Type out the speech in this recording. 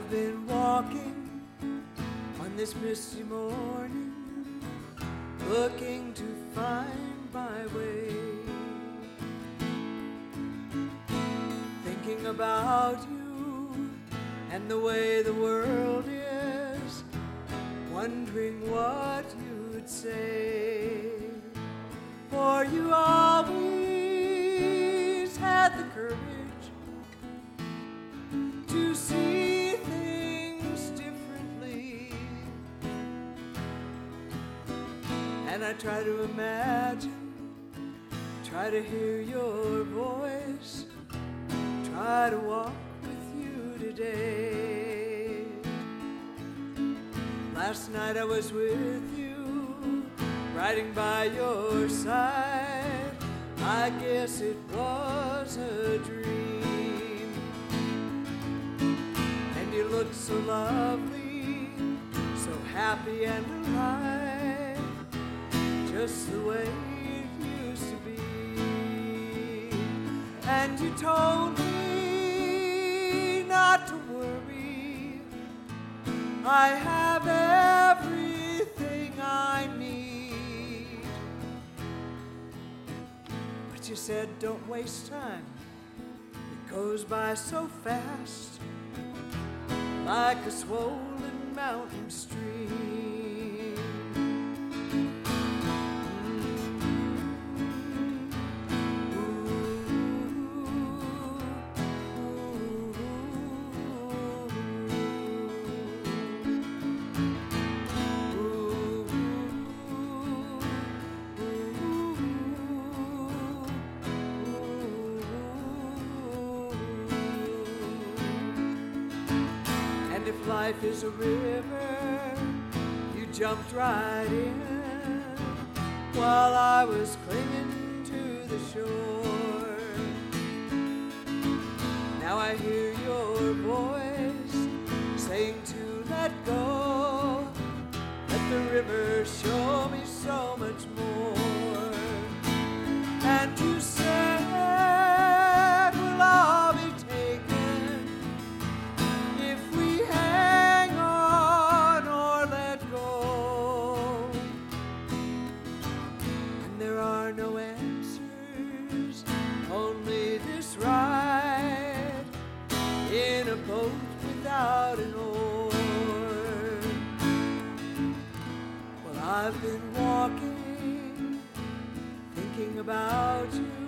I've been walking on this misty morning, looking to find my way. Thinking about you and the way the world is, wondering what you'd say. For you always had the courage And I try to imagine, try to hear your voice, try to walk with you today. Last night I was with you, riding by your side. I guess it was a dream. And you looked so lovely, so happy and alive, just the way it used to be. And you told me not to worry. I have everything I need. But you said, don't waste time. It goes by so fast, like a swollen mountain stream. Life is a river, you jumped right in while I was clinging to the shore. Now I hear your voice saying to let go. Let the river show oar. Well, I've been walking, thinking about you.